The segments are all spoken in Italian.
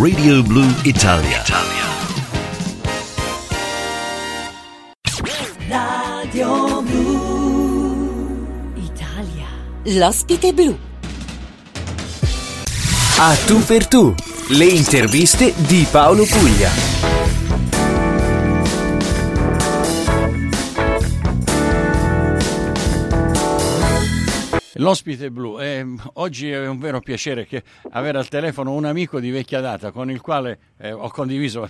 Radio Blue Italia. Radio Blu Italia. L'ospite blu. A tu per tu, le interviste di Paolo Puglia. L'ospite blu, eh, oggi è un vero piacere avere al telefono un amico di vecchia data con il quale eh, ho condiviso,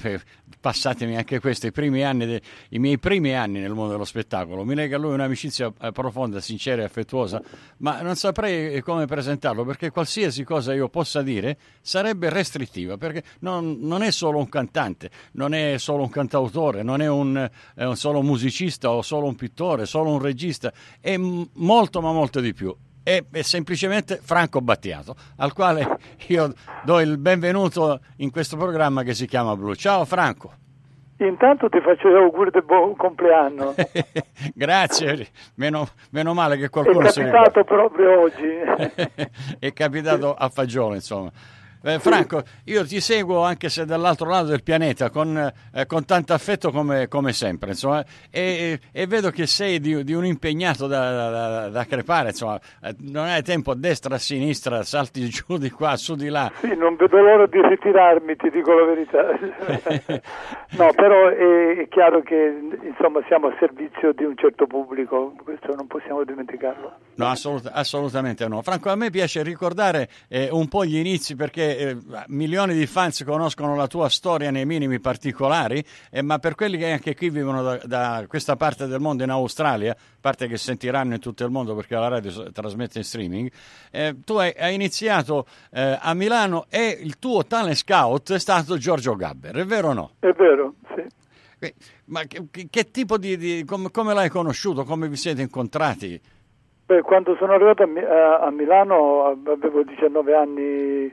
passatemi anche questi, i, de, i miei primi anni nel mondo dello spettacolo. Mi lega a lui un'amicizia eh, profonda, sincera e affettuosa, ma non saprei eh, come presentarlo perché qualsiasi cosa io possa dire sarebbe restrittiva, perché non, non è solo un cantante, non è solo un cantautore, non è un, eh, un solo musicista o solo un pittore, solo un regista, è molto ma molto di più è, è, semplicemente Franco Battiato, al quale io do il benvenuto in questo programma che si chiama Blu. Ciao Franco. Intanto ti faccio gli auguri del buon compleanno. Grazie, meno, meno, male che qualcuno è capitato proprio oggi. è capitato a fagiolo, insomma. Eh, Franco, io ti seguo anche se dall'altro lato del pianeta con, eh, con tanto affetto come, come sempre, insomma, e, e, vedo che sei di, di un impegnato da, da, da crepare, insomma, eh, non hai tempo a destra, a sinistra, salti giù di qua, su di là. Sì, non vedo l'ora di ritirarmi, ti dico la verità. no, però è, è chiaro che insomma, siamo a servizio di un certo pubblico, questo non possiamo dimenticarlo. No, assolut- assolutamente no. Franco, a me piace ricordare eh, un po' gli inizi perché eh, milioni di fans conoscono la tua storia nei minimi particolari, eh, ma per quelli che anche qui vivono da, da, questa parte del mondo in Australia, parte che sentiranno in tutto il mondo perché la radio trasmette in streaming, eh, tu hai, hai iniziato eh, a Milano e il tuo tale scout è stato Giorgio Gabber, è vero o no? È vero, sì. Ma che, che tipo di... di come, come l'hai conosciuto? Come vi siete incontrati? Beh, quando sono arrivato a, a, Milano avevo 19 anni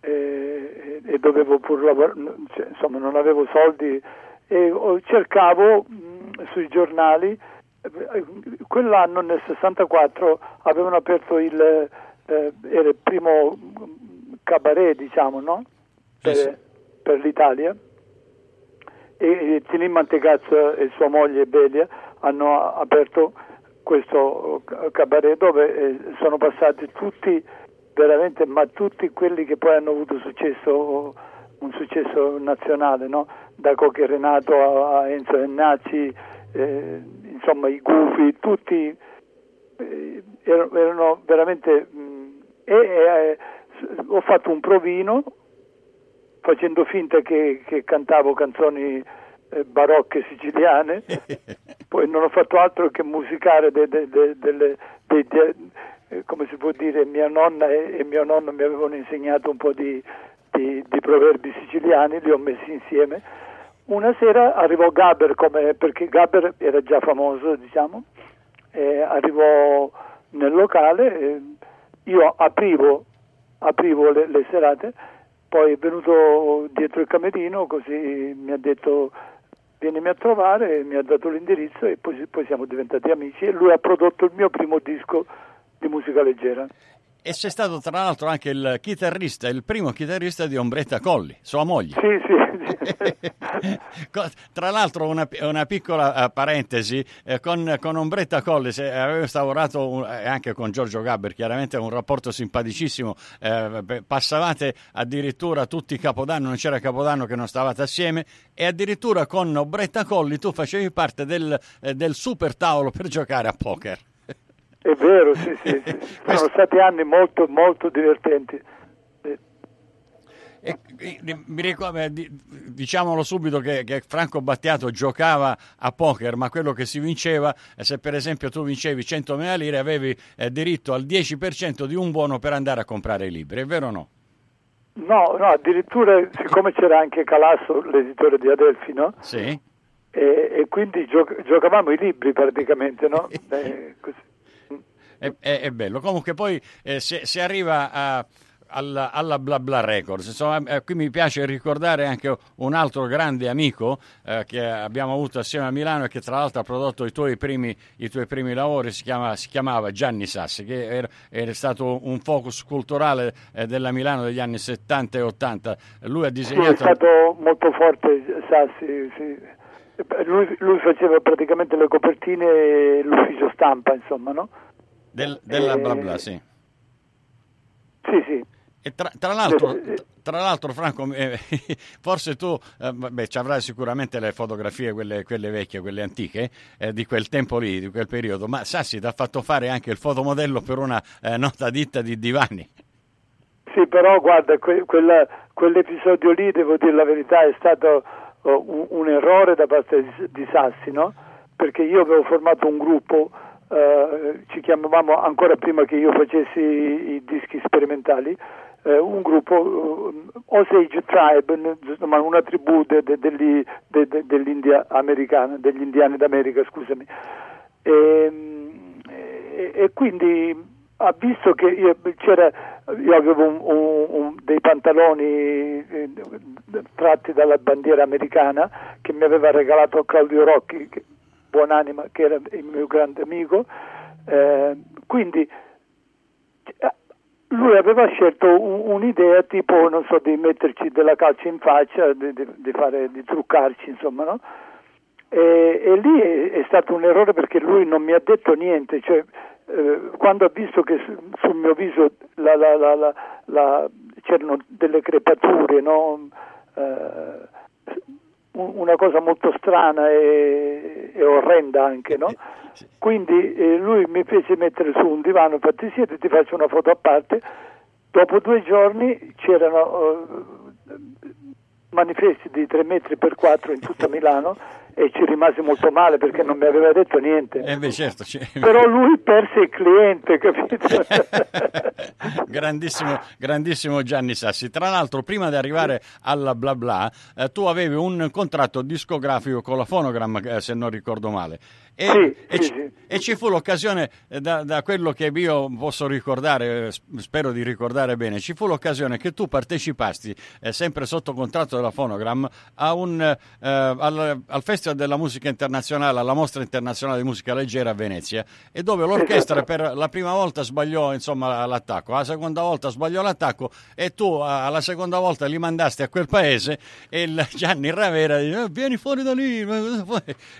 e, e dovevo pur lavorare, cioè, insomma non avevo soldi e cercavo mh, sui giornali, quell'anno nel 64 avevano aperto il, eh, era il primo cabaret diciamo no? per, sì. per l'Italia e Tini Mantecazzo e sua moglie Belia hanno aperto questo cabaret dove eh, sono passati tutti veramente, ma tutti quelli che poi hanno avuto successo, un successo nazionale, no? da Cocchi Renato a, Enzo Ennacci, eh, insomma i Gufi, tutti eh, erano, veramente... Mh, e, e, ho fatto un provino facendo finta che, che cantavo canzoni eh, barocche siciliane, poi non ho fatto altro che musicare de, de, de, eh, come si può dire, mia nonna e, e, mio nonno mi avevano insegnato un po' di, di, di, proverbi siciliani, li ho messi insieme. Una sera arrivò Gaber, come, perché Gaber era già famoso, diciamo, arrivò nel locale, io aprivo, aprivo le, le serate, poi è venuto dietro il camerino, così mi ha detto vienimi a trovare, mi ha dato l'indirizzo e poi, poi, siamo diventati amici e lui ha prodotto il mio primo disco di musica leggera. E sei stato tra l'altro anche il chitarrista, il primo chitarrista di Ombretta Colli, sua moglie. Sì, sì. tra l'altro una, una piccola uh, parentesi, eh, con, con, Ombretta Colli se, avevo lavorato un, eh, anche con Giorgio Gabber, chiaramente un rapporto simpaticissimo, eh, passavate addirittura tutti i Capodanno, non c'era Capodanno che non stavate assieme e addirittura con Ombretta Colli tu facevi parte del, eh, del super tavolo per giocare a poker. È vero, sì, sì, sì. sono stati anni molto, molto divertenti. E, mi ricordo, diciamolo subito che, che, Franco Battiato giocava a poker, ma quello che si vinceva, eh, se per esempio tu vincevi 100.000 lire, avevi eh, diritto al 10% di un buono per andare a comprare i libri, è vero o no? No, no, addirittura siccome c'era anche Calasso, l'editore di Adelphi, no? Sì. E, e quindi gioc- giocavamo i libri praticamente, no? eh, è, è, è, bello. Comunque poi eh, se, se, arriva a, alla, alla Bla Bla Records. Insomma, eh, qui mi piace ricordare anche un altro grande amico eh, che abbiamo avuto assieme a Milano e che tra l'altro ha prodotto i tuoi primi, i tuoi primi lavori, si, chiama, si, chiamava Gianni Sassi, che era, era stato un focus culturale eh, della Milano degli anni 70 e 80. Lui ha disegnato... Sì, è stato molto forte Sassi, sì. Lui, lui, faceva praticamente le copertine e l'ufficio stampa, insomma, no? Del, della bla bla, sì. Sì, sì. E tra, tra, l'altro, tra, l'altro, Franco, eh, forse tu eh, beh, ci avrai sicuramente le fotografie, quelle, quelle vecchie, quelle antiche, eh, di quel tempo lì, di quel periodo, ma Sassi ti ha fatto fare anche il fotomodello per una eh, nota ditta di divani. Sì, però guarda, que- quella, quell'episodio lì, devo dire la verità, è stato oh, un, un, errore da parte di, di Sassi, no? Perché io avevo formato un gruppo Uh, ci chiamavamo ancora prima che io facessi i dischi sperimentali, uh, un gruppo uh, Osage Tribe, una tribù de, de, de, dell'India americana, degli indiani d'America, scusami. E, e, e quindi ha visto che io, io avevo un, un, un, dei pantaloni eh, tratti dalla bandiera americana che mi aveva regalato Claudio Rocchi, che, buonanima che era il mio grande amico, eh, quindi eh, lui aveva scelto un, un'idea tipo, non so, di metterci della calcia in faccia, di, di, fare, di truccarci, insomma, no? E, e lì è, è, stato un errore perché lui non mi ha detto niente, cioè eh, quando ha visto che su, sul mio viso la, la, la, c'erano delle crepature, no? Eh, una cosa molto strana e, e orrenda anche, no? Quindi eh, lui mi fece mettere su un divano, infatti siete, ti faccio una foto a parte. Dopo due giorni c'erano uh, manifesti di 3 metri per 4 in tutta Milano e ci rimase molto male perché non mi aveva detto niente. Eh beh, certo, Però lui perse il cliente, capito? grandissimo, grandissimo Gianni Sassi. Tra l'altro, prima di arrivare alla bla bla, eh, tu avevi un contratto discografico con la Phonogram, eh, se non ricordo male. E, sì, e, sì, ci, sì. e, ci, fu l'occasione, eh, da, da, quello che io posso ricordare, eh, spero di ricordare bene, ci fu l'occasione che tu partecipasti, eh, sempre sotto contratto della Phonogram, un, eh, al, al, Festival della Musica Internazionale, alla Mostra Internazionale di Musica Leggera a Venezia, e dove l'orchestra esatto. per la prima volta sbagliò insomma, l'attacco, la seconda volta sbagliò l'attacco e tu alla seconda volta li mandasti a quel paese e Gianni Ravera dice vieni fuori da lì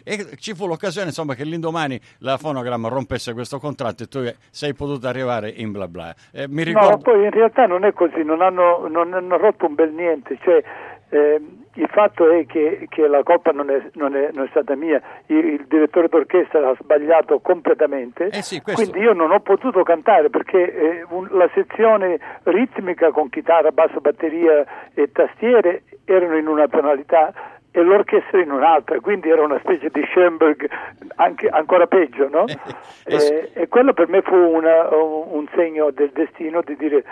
e ci fu l'occasione insomma che l'indomani la Phonogram rompesse questo contratto e tu sei potuto arrivare in bla bla. Eh, mi ricordo... No, poi in realtà non è così, non hanno, non hanno rotto un bel niente, cioè, eh, il fatto è che, che la colpa non è, non, è, non è, stata mia, il, il, direttore d'orchestra ha sbagliato completamente, eh sì, quindi io non ho potuto cantare perché eh, un, la sezione ritmica con chitarra, basso, batteria e tastiere erano in una tonalità e l'orchestra in un'altra, quindi era una specie di Schoenberg anche, ancora peggio, no? Eh, eh, e, e, quello per me fu una, un segno del destino di dire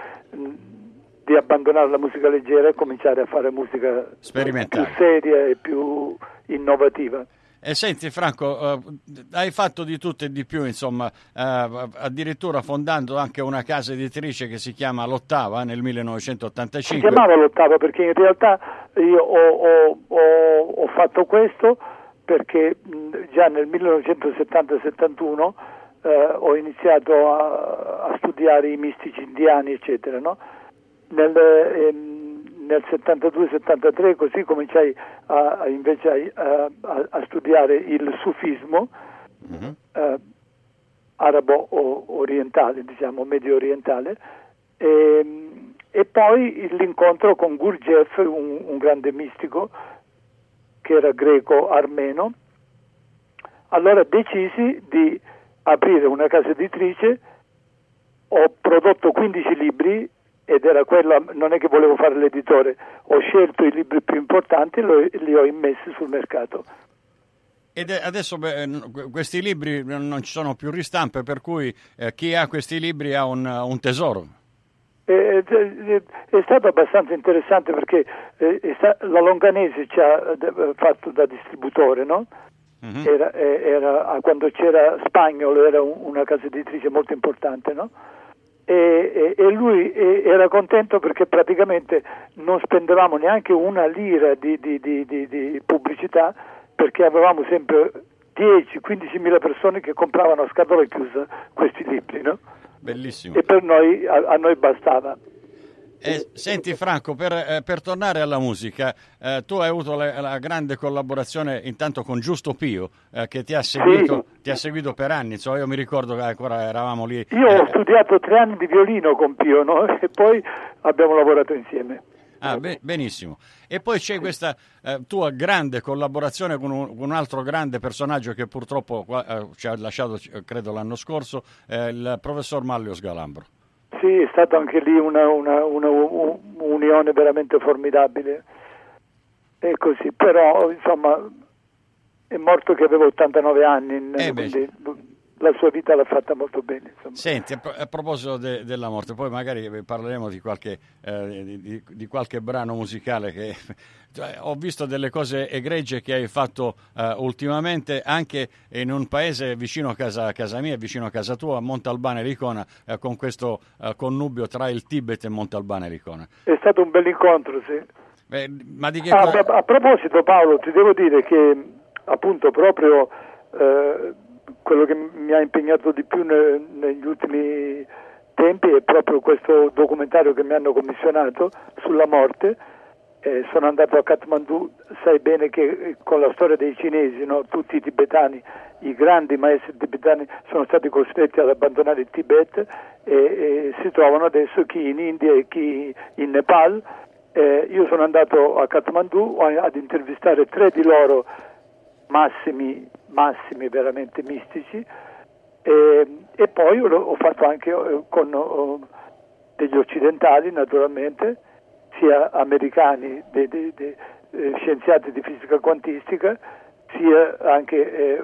di abbandonare la musica leggera e cominciare a fare musica più seria e più innovativa. E senti Franco, uh, hai fatto di tutto e di più, insomma, uh, addirittura fondando anche una casa editrice che si chiama L'Ottava nel 1985. Si chiamava L'Ottava perché in realtà io ho, ho, ho, ho fatto questo perché mh, già nel 1970-71 eh, ho iniziato a, a, studiare i mistici indiani, eccetera. No? Nel, ehm, nel 72-73 così cominciai a, a invece a, a, studiare il sufismo mm-hmm. eh, arabo-orientale, diciamo medio orientale, e, e, poi l'incontro con Gurdjieff, un, un grande mistico che era greco-armeno. Allora decisi di aprire una casa editrice, ho prodotto 15 libri ed era quella, non è che volevo fare l'editore, ho scelto i libri più importanti e li ho immessi sul mercato. Ed adesso beh, questi libri non ci sono più ristampe, per cui eh, chi ha questi libri ha un, un tesoro. È, è, è, stato abbastanza interessante perché eh, sta, la Longanese ci ha eh, fatto da distributore, no? Mm-hmm. Era, era, quando c'era Spagnolo era una casa editrice molto importante, no? E, e, lui era contento perché praticamente non spendevamo neanche una lira di, di, di, di pubblicità perché avevamo sempre 10-15 mila persone che compravano a scatola chiusa questi libri, no? Bellissimo. E per noi, a, a noi bastava. Eh, senti Franco, per, eh, per, tornare alla musica, eh, tu hai avuto la, la, grande collaborazione intanto con Giusto Pio, eh, che ti ha, seguito. Ti ha, seguito, per anni, insomma, io mi ricordo che ancora eravamo lì. Io ho eh, studiato tre anni di violino con Pio no? e poi abbiamo lavorato insieme. Ah, be- benissimo. E poi c'è questa eh, tua grande collaborazione con un, con un, altro grande personaggio che purtroppo ci ha lasciato, credo, l'anno scorso, il professor Maglio Sgalambro. Sì, è stata anche lì una, una, una, un'unione veramente formidabile. E così, però insomma è morto che aveva 89 anni, eh quindi la sua vita l'ha fatta molto bene. Insomma. Senti, a, a proposito de, della morte, poi magari parleremo di qualche, eh, di, di qualche brano musicale che cioè, ho visto delle cose egregie che hai fatto uh, ultimamente anche in un paese vicino a casa, casa, mia, vicino a casa tua, a Montalbano e Licona, uh, con questo uh, connubio tra il Tibet e Montalbano e Licona. È stato un bel incontro, sì. Beh, ma di che ah, a, a, proposito Paolo, ti devo dire che appunto proprio quello che mi ha impegnato di più ne, negli ultimi tempi è proprio questo documentario che mi hanno commissionato sulla morte. Eh, sono andato a Kathmandu, sai bene che eh, con la storia dei cinesi, no, tutti i tibetani, i grandi maestri tibetani sono stati costretti ad abbandonare il Tibet e, e si trovano adesso chi in India e chi in Nepal. Eh, io sono andato a Kathmandu ad intervistare tre di loro massimi, massimi veramente mistici e, e poi ho fatto anche eh, con oh, degli occidentali naturalmente, sia americani, dei, dei, dei eh, scienziati di fisica quantistica, sia anche eh,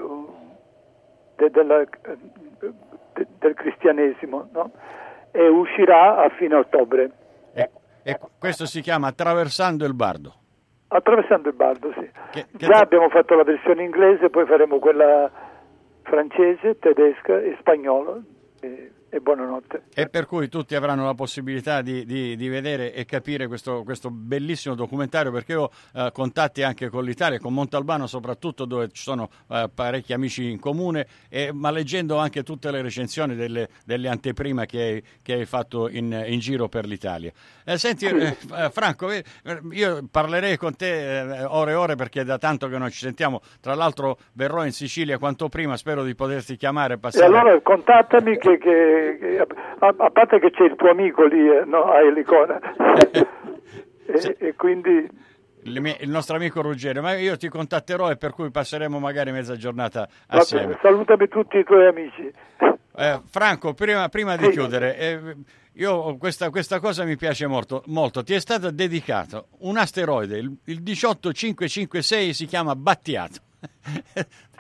de, della, de, del cristianesimo, no? e uscirà a fine ottobre. E questo si chiama Attraversando il Bardo. Attraversando il Bardo, sì. Che, che Già abbiamo fatto la versione inglese, poi faremo quella francese, tedesca e spagnola. E e buonanotte. E per cui tutti avranno la possibilità di, di, di vedere e capire questo, questo, bellissimo documentario perché ho eh, contatti anche con l'Italia, con Montalbano soprattutto dove ci sono eh, parecchi amici in comune, e, ma leggendo anche tutte le recensioni delle, delle anteprime che hai, che hai fatto in, in, giro per l'Italia. Eh, senti eh, eh, Franco, eh, io parlerei con te ore e ore perché è da tanto che non ci sentiamo, tra l'altro verrò in Sicilia quanto prima, spero di poterti chiamare. Passare... E allora contattami che, che a, a, parte che c'è il tuo amico lì eh, no, a Elicona e, sì. e, quindi il, il, nostro amico Ruggero, ma io ti contatterò e per cui passeremo magari mezza giornata assieme. Vabbè, salutami tutti i tuoi amici. Eh, Franco, prima, prima di sì. chiudere, eh, io, questa, questa, cosa mi piace molto, molto. Ti è stato dedicato un asteroide, il, il 18556 si chiama Battiato.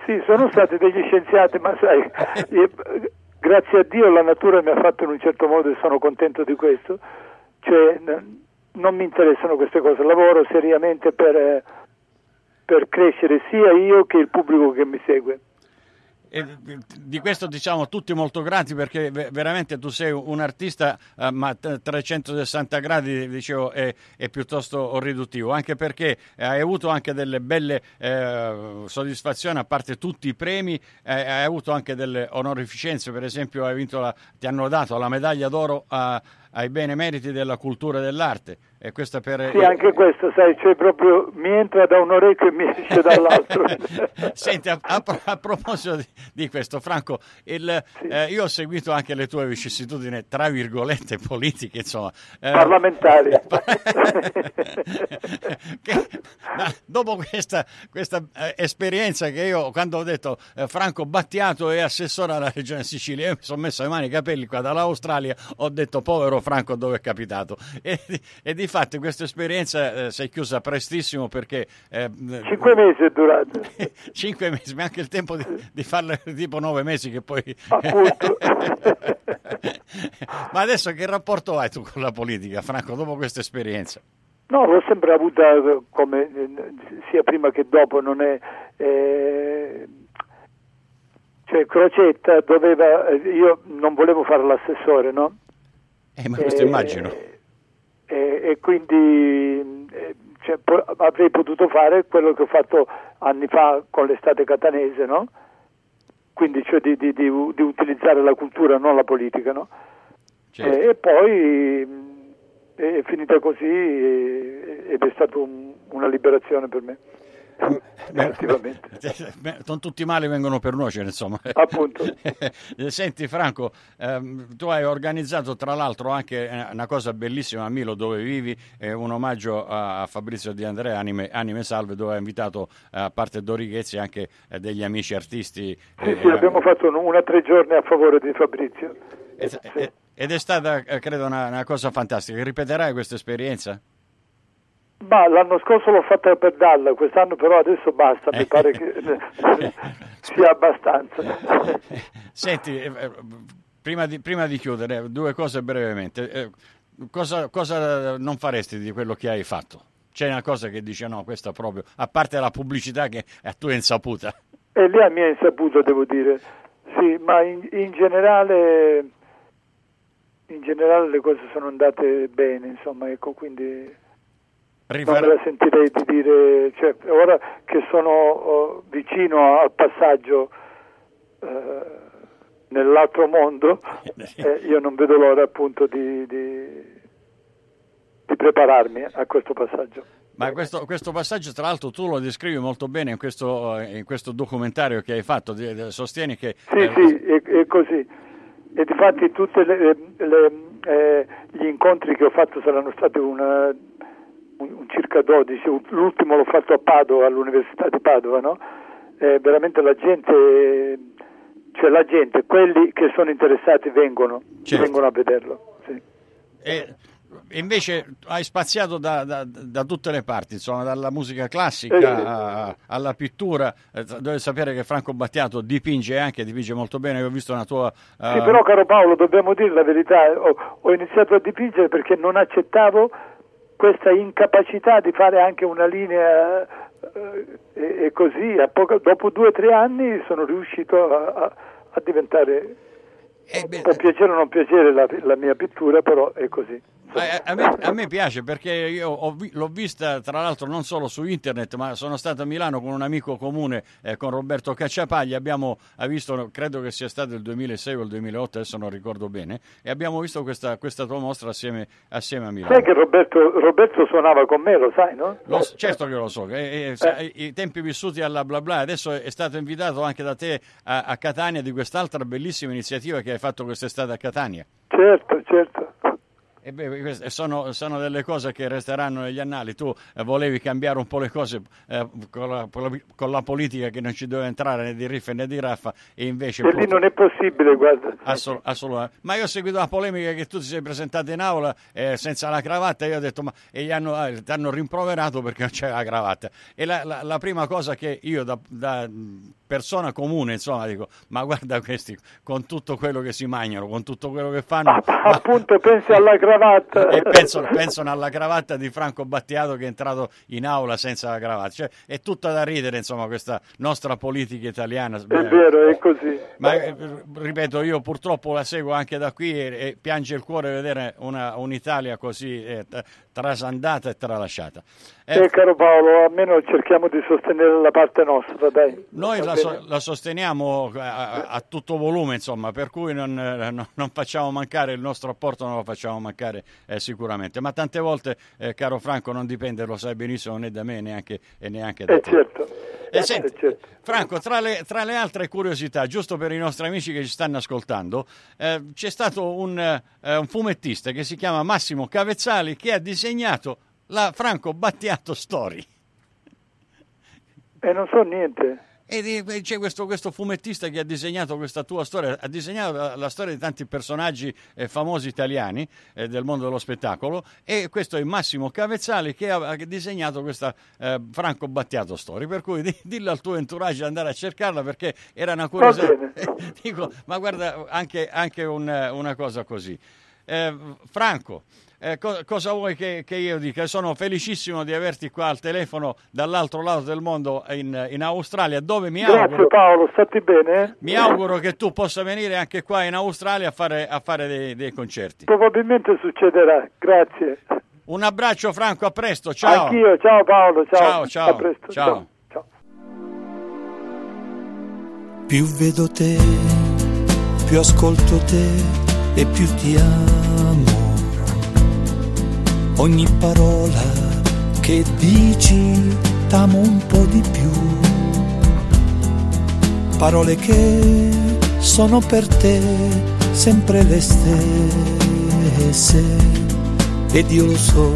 sì, sono stati degli scienziati, ma sai, grazie a Dio la natura mi ha fatto in un certo modo e sono contento di questo, cioè non mi interessano queste cose, lavoro seriamente per, per crescere sia io che il pubblico che mi segue. E di questo diciamo tutti molto grati perché veramente tu sei un artista eh, ma 360 gradi dicevo è, è, piuttosto riduttivo. Anche perché hai avuto anche delle belle eh, soddisfazioni a parte tutti i premi eh, hai avuto anche delle onorificenze. Per esempio la, ti hanno dato la medaglia d'oro a, ai benemeriti della cultura e dell'arte e questa per... Sì, anche questo, sai, cioè proprio mi entra da un orecchio e mi esce dall'altro. Senti, a, a, a proposito di, di, questo, Franco, il, sì. eh, io ho seguito anche le tue vicissitudini, tra virgolette, politiche, insomma. Eh, Parlamentari. che, dopo questa, questa eh, esperienza che io, quando ho detto eh, Franco Battiato è assessore alla Regione Sicilia, io mi sono messo le mani i capelli qua dall'Australia, ho detto povero Franco dove è capitato. E, e di Infatti questa esperienza eh, si è chiusa prestissimo perché... Eh, cinque mesi è durata. cinque mesi, ma anche il tempo di, di farle tipo nove mesi che poi... Appunto. ma adesso che rapporto hai tu con la politica, Franco, dopo questa esperienza? No, l'ho sempre avuta come sia prima che dopo, non è... Eh, cioè Crocetta doveva, io non volevo fare l'assessore, no? Eh, ma questo immagino. E, e quindi eh, cioè, po- avrei potuto fare quello che ho fatto anni fa con l'estate catanese, no? Quindi cioè di, di- di di utilizzare la cultura, non la politica, no? Certo. E, e poi mh, è finita così e- ed è stata una liberazione per me. Beh, non tutti mali vengono per nuocere, insomma. Appunto. Senti Franco, ehm, tu hai organizzato tra l'altro anche eh, una cosa bellissima a Milo dove vivi, eh, un omaggio a Fabrizio Di Andrea, Anime, Anime Salve, dove hai invitato eh, a parte Dorighezzi anche eh, degli amici artisti. Sì, eh, sì, abbiamo fatto un- una tre giorni a favore di Fabrizio. ed, Sì. ed- è stata, eh, credo, una, una cosa fantastica. Ripeterai questa esperienza? Ma l'anno scorso l'ho fatta per Dalla, quest'anno però adesso basta, mi pare che sia abbastanza. Senti, eh, eh, prima di, prima di chiudere, due cose brevemente. Eh, cosa, cosa non faresti di quello che hai fatto? C'è una cosa che dice no, questa proprio, a parte la pubblicità che è a tua insaputa. E lì a mia insaputa devo dire, sì, ma in, in generale in generale le cose sono andate bene, insomma, ecco, quindi non me la sentirei di dire, cioè, ora che sono oh, vicino al passaggio eh, nell'altro mondo, eh, io non vedo l'ora appunto di, di, di prepararmi a questo passaggio. Ma questo, questo passaggio, tra l'altro, tu lo descrivi molto bene in questo, eh, in questo documentario che hai fatto. di- sostieni che. Sì, eh, sì, è, è così. E difatti tutti gli incontri che ho fatto saranno stati una- un, circa 12, l'ultimo l'ho fatto a Padova, all'Università di Padova, no? Eh, veramente la gente, cioè la gente, quelli che sono interessati vengono, Certo. vengono a vederlo. Sì. E invece hai spaziato da, da- da tutte le parti, insomma, dalla musica classica Sì. a- alla pittura. Eh, Dovete sapere che Franco Battiato dipinge anche, dipinge molto bene. Io ho visto una tua. Sì, eh, però caro Paolo, dobbiamo dire la verità, ho, ho iniziato a dipingere perché non accettavo questa incapacità di fare anche una linea eh, e, così, a poco- dopo due o tre anni sono riuscito a, a- diventare, eh, può piacere o non piacere la, la mia pittura, però è così. Eh, A me, a me piace perché io ho l'ho vista tra l'altro non solo su internet, ma sono stato a Milano con un amico comune, eh, con Roberto Cacciapagli. Abbiamo visto, credo che sia stato il 2006 o il 2008, adesso non ricordo bene, e abbiamo visto questa, questa tua mostra assieme, assieme a Milano. Sai che Roberto, Roberto suonava con me, lo sai, no? Lo- certo che lo so, eh, eh, sa- i tempi vissuti alla bla bla, adesso è stato invitato anche da te a, a Catania di quest'altra bellissima iniziativa che hai fatto quest'estate a Catania. Certo, certo. E beh, sono, sono delle cose che resteranno negli annali. Tu eh, volevi cambiare un po' le cose eh, con, la, con la- politica che non ci doveva entrare né di riffa né di raffa e invece... E lì non è possibile, guarda. Assol- assolutamente. Ma io ho seguito la polemica che tu ti sei presentato in aula eh, senza la cravatta e io ho detto ma e gli hanno, ah, ti hanno rimproverato perché non c'è la cravatta. E la, la- la prima cosa che io da, da, persona comune insomma dico ma guarda questi con tutto quello che si mangiano, con tutto quello che fanno... Ah, ma- appunto pensi alla cravatta. e pensano, pensano alla cravatta di Franco Battiato che è entrato in aula senza la cravatta. Cioè, è tutta da ridere, insomma, questa nostra politica italiana. È vero, è così. Ma eh, ripeto, io purtroppo la seguo anche da qui e, e piange il cuore vedere una- un'Italia così eh, trasandata e tralasciata. Eh, Eh, caro Paolo, almeno cerchiamo di sostenere la parte nostra, dai. Noi la, so- la sosteniamo a, a- a tutto volume, insomma, per cui non, eh, no- non facciamo mancare il nostro apporto, non lo facciamo mancare eh, sicuramente. Ma tante volte, eh, caro Franco, non dipende, lo sai benissimo, né da me neanche, e neanche da Eh, te. certo. Eh, senti, certo. Franco, tra le, tra le altre curiosità, giusto per i nostri amici che ci stanno ascoltando, eh, c'è stato un, eh, un fumettista che si chiama Massimo Cavezzali che ha disegnato la Franco Battiato Story. E non so niente. È- c'è questo, questo fumettista che ha disegnato questa tua storia, ha disegnato la, la storia di tanti personaggi eh, famosi italiani eh, del mondo dello spettacolo e questo è Massimo Cavezzali che ha, ha disegnato questa eh, Franco Battiato Story, per cui di- dillo al tuo entourage di andare a cercarla perché era una curiosità. Dico, ma guarda, anche, anche un- una cosa così. Eh, Franco, eh, co- cosa vuoi che, che io dica? Sono felicissimo di averti qua al telefono dall'altro lato del mondo in, in Australia, dove mi Grazie auguro, Paolo, stati bene? mi auguro che tu possa venire anche qua in Australia a fare, a fare dei, dei concerti. Probabilmente succederà, grazie. Un abbraccio Franco, a presto, ciao. Anch'io, ciao Paolo, ciao. Ciao, ciao, A presto. ciao. ciao. Più vedo te, più ascolto te e più ti amo. Ogni parola che dici t'amo un po' di più. Parole che sono per te sempre le stesse. Ed io lo so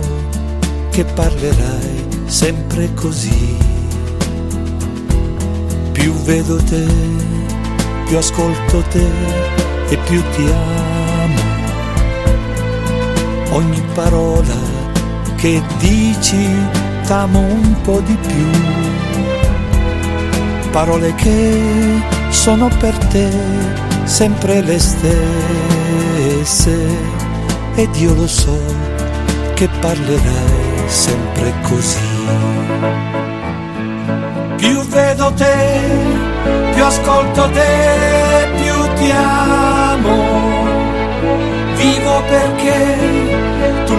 che parlerai sempre così. Più vedo te, più ascolto te e più ti amo. Ogni parola che dici t'amo un po' di più. Parole che sono per te sempre le stesse. Ed io lo so che parlerai sempre così. Più vedo te, più ascolto te, più ti amo. Vivo perché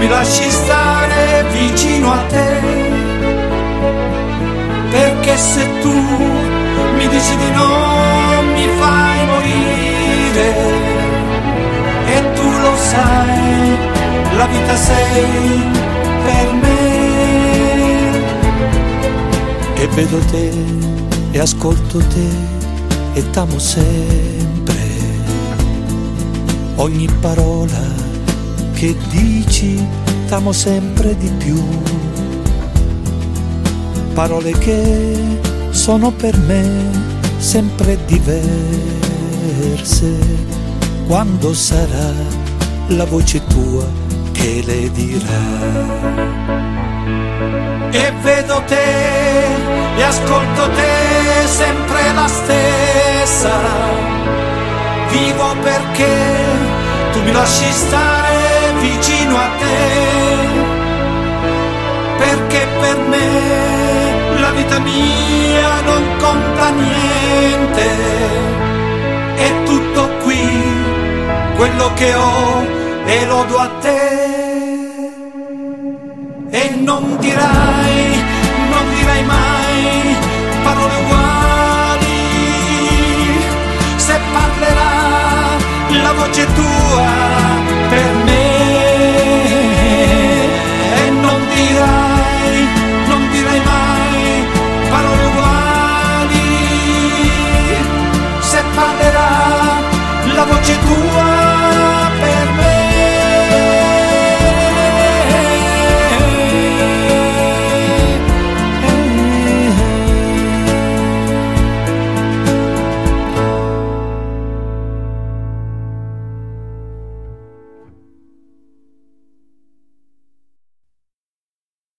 lasci stare vicino a te. Perché se tu mi dici di no mi fai morire. E tu lo sai, la vita sei per me e vedo te e ascolto te e t'amo sempre. Ogni parola che dici t'amo sempre di più. Parole che sono per me sempre diverse. Quando sarà la voce tua che le dirà e vedo te e ascolto te sempre la stessa. Vivo perché tu mi lasci stare vicino a te. Per me la vita mia non conta niente. È tutto qui, quello che ho e lo do a te e non dirai,